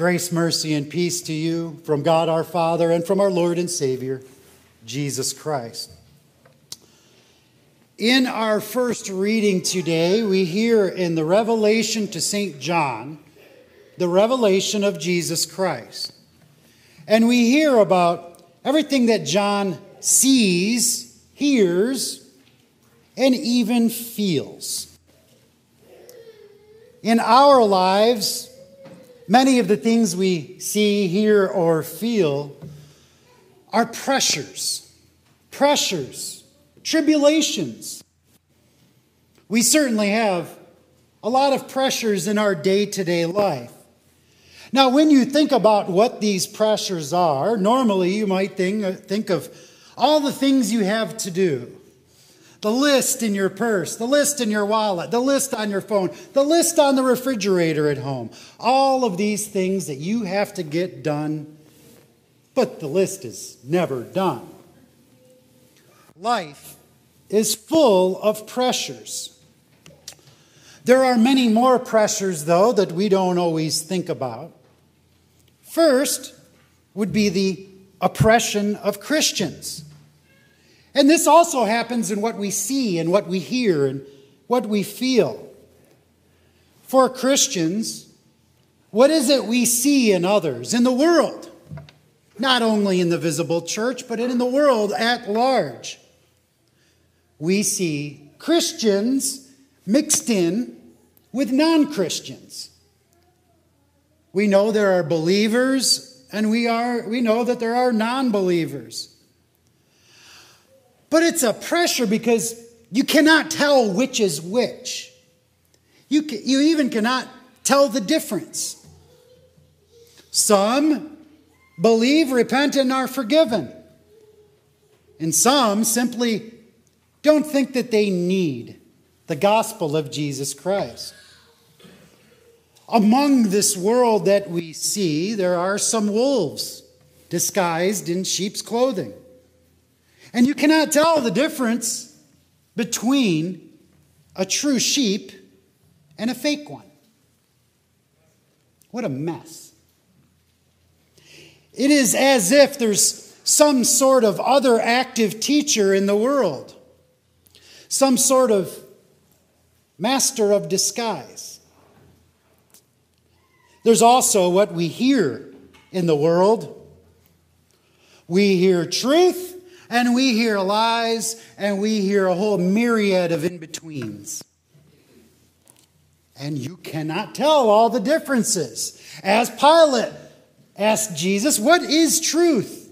Grace, mercy, and peace to you from God our Father and from our Lord and Savior, Jesus Christ. In our first reading today, we hear in the Revelation to St. John the revelation of Jesus Christ. And we hear about everything that John sees, hears, and even feels. In our lives, Many of the things we see, hear, or feel are pressures, pressures, tribulations. We certainly have a lot of pressures in our day to day life. Now, when you think about what these pressures are, normally you might think, think of all the things you have to do the list in your purse, the list in your wallet, the list on your phone, the list on the refrigerator at home. All of these things that you have to get done, but the list is never done. Life is full of pressures. There are many more pressures, though, that we don't always think about. First would be the oppression of Christians. And this also happens in what we see and what we hear and what we feel. For Christians, what is it we see in others, in the world? Not only in the visible church, but in the world at large. We see Christians mixed in with non Christians. We know there are believers, and we, are, we know that there are non believers. But it's a pressure because you cannot tell which is which. You, you even cannot tell the difference. Some believe, repent, and are forgiven. And some simply don't think that they need the gospel of Jesus Christ. Among this world that we see, there are some wolves disguised in sheep's clothing. And you cannot tell the difference between a true sheep and a fake one. What a mess. It is as if there's some sort of other active teacher in the world, some sort of master of disguise. There's also what we hear in the world. We hear truth and we hear lies, and we hear a whole myriad of in betweens. And you cannot tell all the differences. As Pilate asked Jesus, What is truth?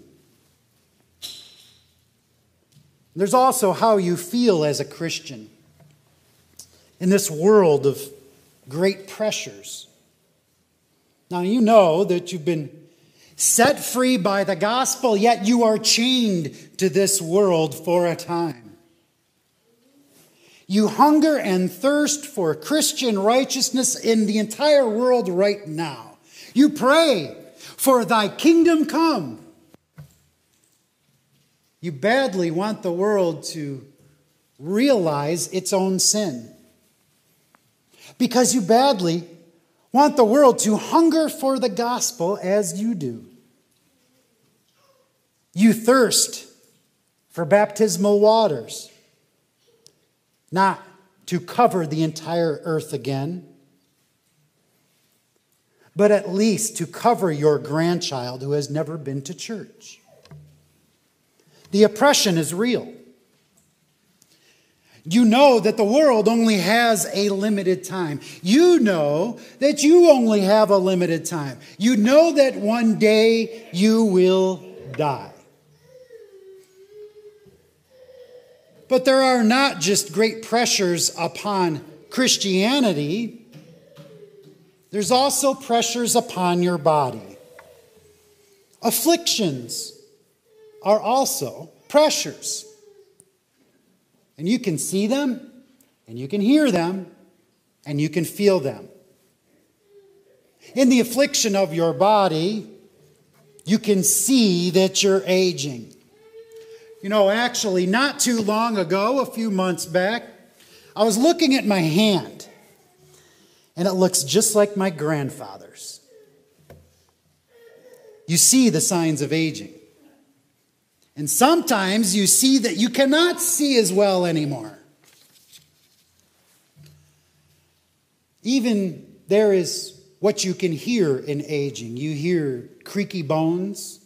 There's also how you feel as a Christian in this world of great pressures. Now, you know that you've been set free by the gospel, yet you are chained to this world for a time. You hunger and thirst for Christian righteousness in the entire world right now. You pray for thy kingdom come. You badly want the world to realize its own sin. Because you badly want the world to hunger for the gospel as you do. You thirst for baptismal waters, not to cover the entire earth again, but at least to cover your grandchild who has never been to church. The oppression is real. You know that the world only has a limited time. You know that you only have a limited time. You know that one day you will die. But there are not just great pressures upon Christianity, there's also pressures upon your body. Afflictions are also pressures. And you can see them, and you can hear them, and you can feel them. In the affliction of your body, you can see that you're aging. You know, actually, not too long ago, a few months back, I was looking at my hand, and it looks just like my grandfather's. you see the signs of aging. And sometimes you see that you cannot see as well anymore. Even there is what you can hear in aging. You hear creaky bones,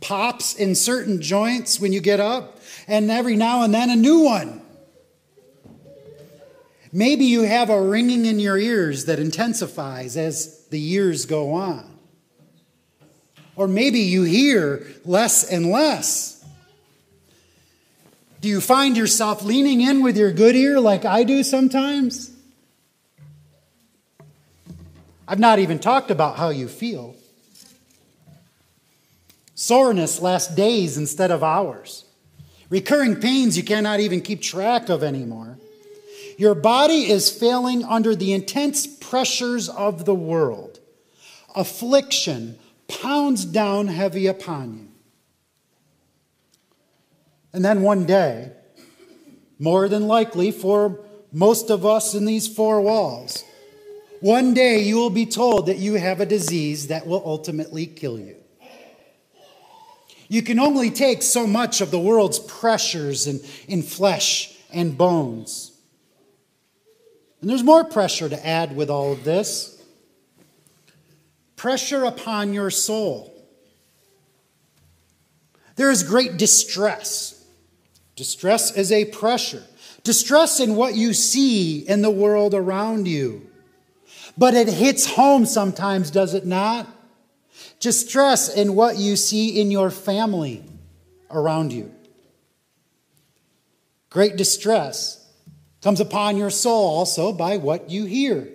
pops in certain joints when you get up, and every now and then a new one. Maybe you have a ringing in your ears that intensifies as the years go on. Or maybe you hear less and less. Do you find yourself leaning in with your good ear like I do sometimes? I've not even talked about how you feel. Soreness lasts days instead of hours. Recurring pains you cannot even keep track of anymore. Your body is failing under the intense pressures of the world. Affliction pounds down heavy upon you. And then one day, more than likely for most of us in these four walls, one day you will be told that you have a disease that will ultimately kill you. You can only take so much of the world's pressures in, in flesh and bones. And there's more pressure to add with all of this pressure upon your soul. There is great distress Distress is a pressure. Distress in what you see in the world around you. But it hits home sometimes, does it not? Distress in what you see in your family around you. Great distress comes upon your soul also by what you hear.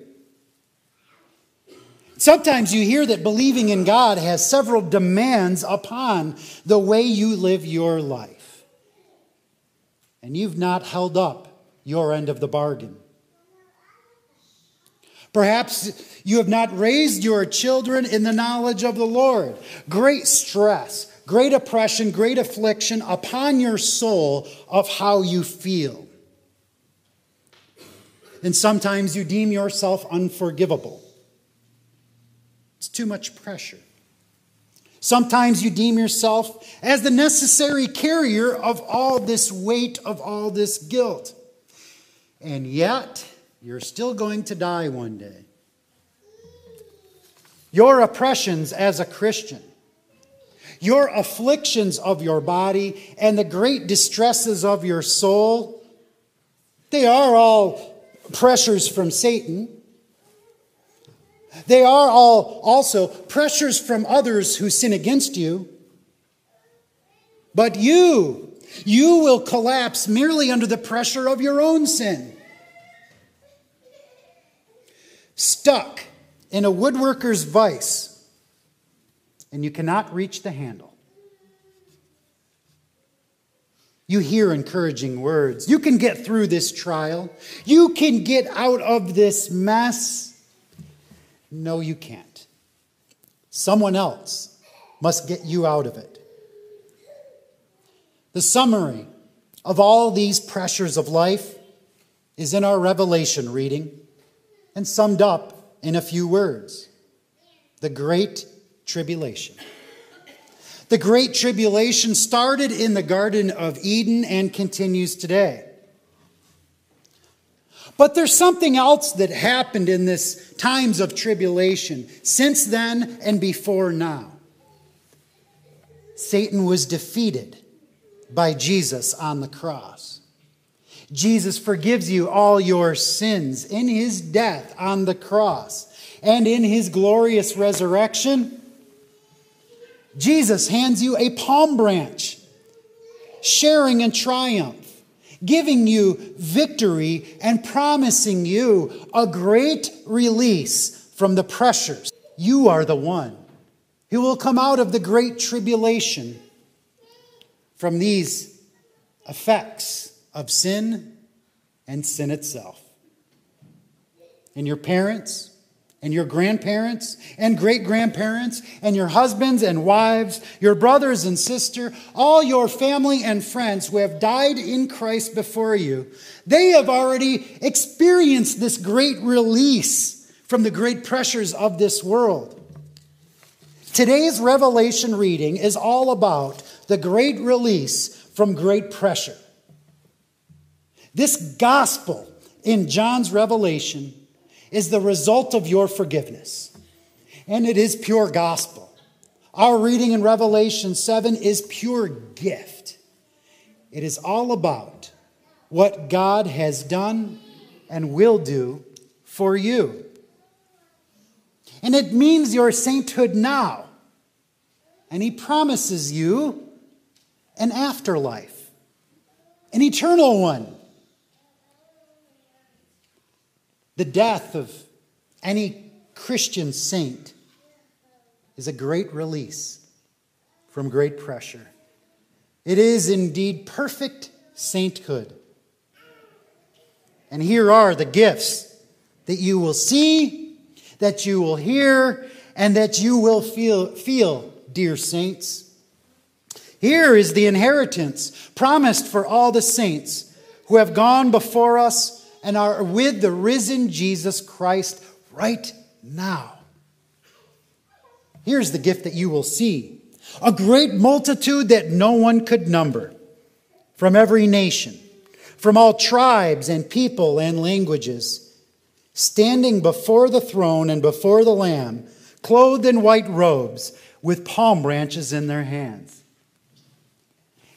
Sometimes you hear that believing in God has several demands upon the way you live your life and you've not held up your end of the bargain. Perhaps you have not raised your children in the knowledge of the Lord. Great stress, great oppression, great affliction upon your soul of how you feel. And sometimes you deem yourself unforgivable. It's too much pressure. Sometimes you deem yourself as the necessary carrier of all this weight, of all this guilt. And yet, you're still going to die one day. Your oppressions as a Christian, your afflictions of your body, and the great distresses of your soul, they are all pressures from Satan. They are all also pressures from others who sin against you. But you, you will collapse merely under the pressure of your own sin. Stuck in a woodworker's vice, and you cannot reach the handle. You hear encouraging words. You can get through this trial. You can get out of this mess. No, you can't. Someone else must get you out of it. The summary of all these pressures of life is in our Revelation reading and summed up in a few words the Great Tribulation. The Great Tribulation started in the Garden of Eden and continues today. But there's something else that happened in this times of tribulation since then and before now. Satan was defeated by Jesus on the cross. Jesus forgives you all your sins in his death on the cross and in his glorious resurrection. Jesus hands you a palm branch, sharing in triumph giving you victory and promising you a great release from the pressures. You are the one who will come out of the great tribulation from these effects of sin and sin itself. And your parents, and your grandparents and great grandparents and your husbands and wives, your brothers and sister, all your family and friends who have died in Christ before you, they have already experienced this great release from the great pressures of this world. Today's Revelation reading is all about the great release from great pressure. This gospel in John's Revelation is the result of your forgiveness, and it is pure gospel. Our reading in Revelation 7 is pure gift. It is all about what God has done and will do for you. And it means your sainthood now. And He promises you an afterlife, an eternal one. The death of any Christian saint is a great release from great pressure. It is indeed perfect sainthood. And here are the gifts that you will see, that you will hear, and that you will feel, feel dear saints. Here is the inheritance promised for all the saints who have gone before us and are with the risen Jesus Christ right now. Here's the gift that you will see a great multitude that no one could number from every nation, from all tribes and people and languages, standing before the throne and before the Lamb, clothed in white robes with palm branches in their hands.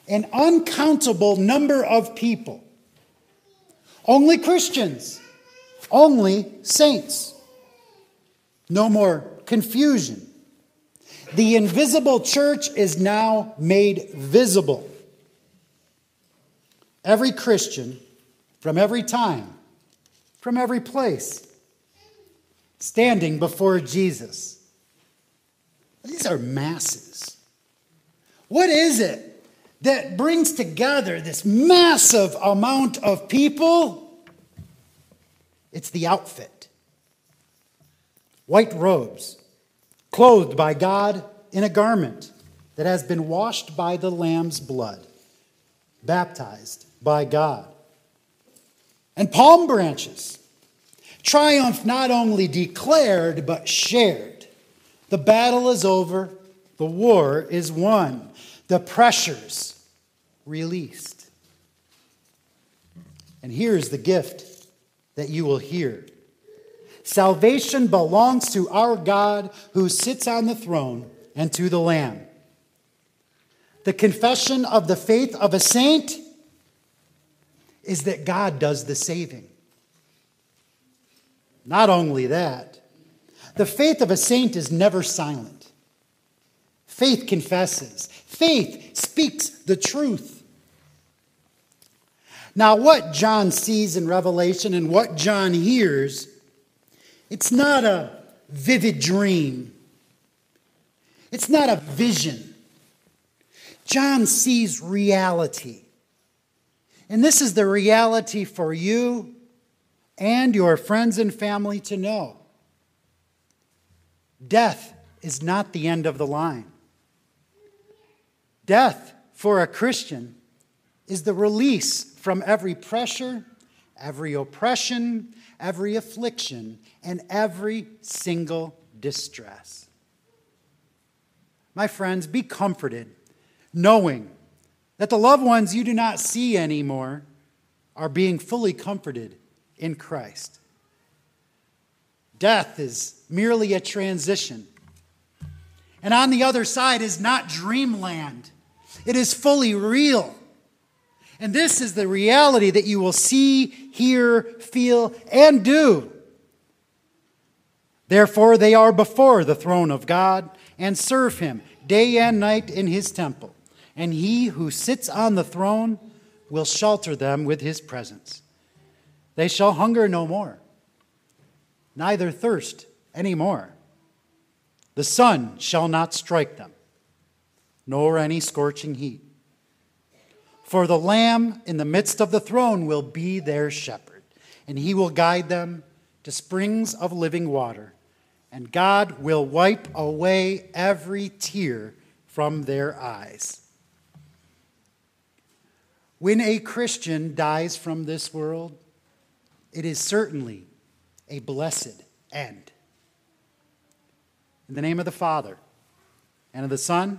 An uncountable number of people, only Christians, only saints. No more confusion the invisible church is now made visible. Every Christian from every time, from every place, standing before Jesus. These are masses. What is it that brings together this massive amount of people? It's the outfit. White robes clothed by God in a garment that has been washed by the Lamb's blood, baptized by God. And palm branches, triumph not only declared, but shared. The battle is over, the war is won, the pressures released. And here's the gift that you will hear Salvation belongs to our God who sits on the throne and to the Lamb. The confession of the faith of a saint is that God does the saving. Not only that, the faith of a saint is never silent. Faith confesses, faith speaks the truth. Now, what John sees in Revelation and what John hears it's not a vivid dream, it's not a vision. John sees reality. And this is the reality for you and your friends and family to know. Death is not the end of the line. Death for a Christian is the release from every pressure, every oppression, every affliction, and every single distress. My friends, be comforted knowing that the loved ones you do not see anymore are being fully comforted in Christ. Death is merely a transition. And on the other side is not dreamland, it is fully real. And this is the reality that you will see, hear, feel, and do Therefore, they are before the throne of God and serve him day and night in his temple. And he who sits on the throne will shelter them with his presence. They shall hunger no more, neither thirst any more. The sun shall not strike them, nor any scorching heat. For the Lamb in the midst of the throne will be their shepherd, and he will guide them to springs of living water and God will wipe away every tear from their eyes. When a Christian dies from this world, it is certainly a blessed end. In the name of the Father, and of the Son,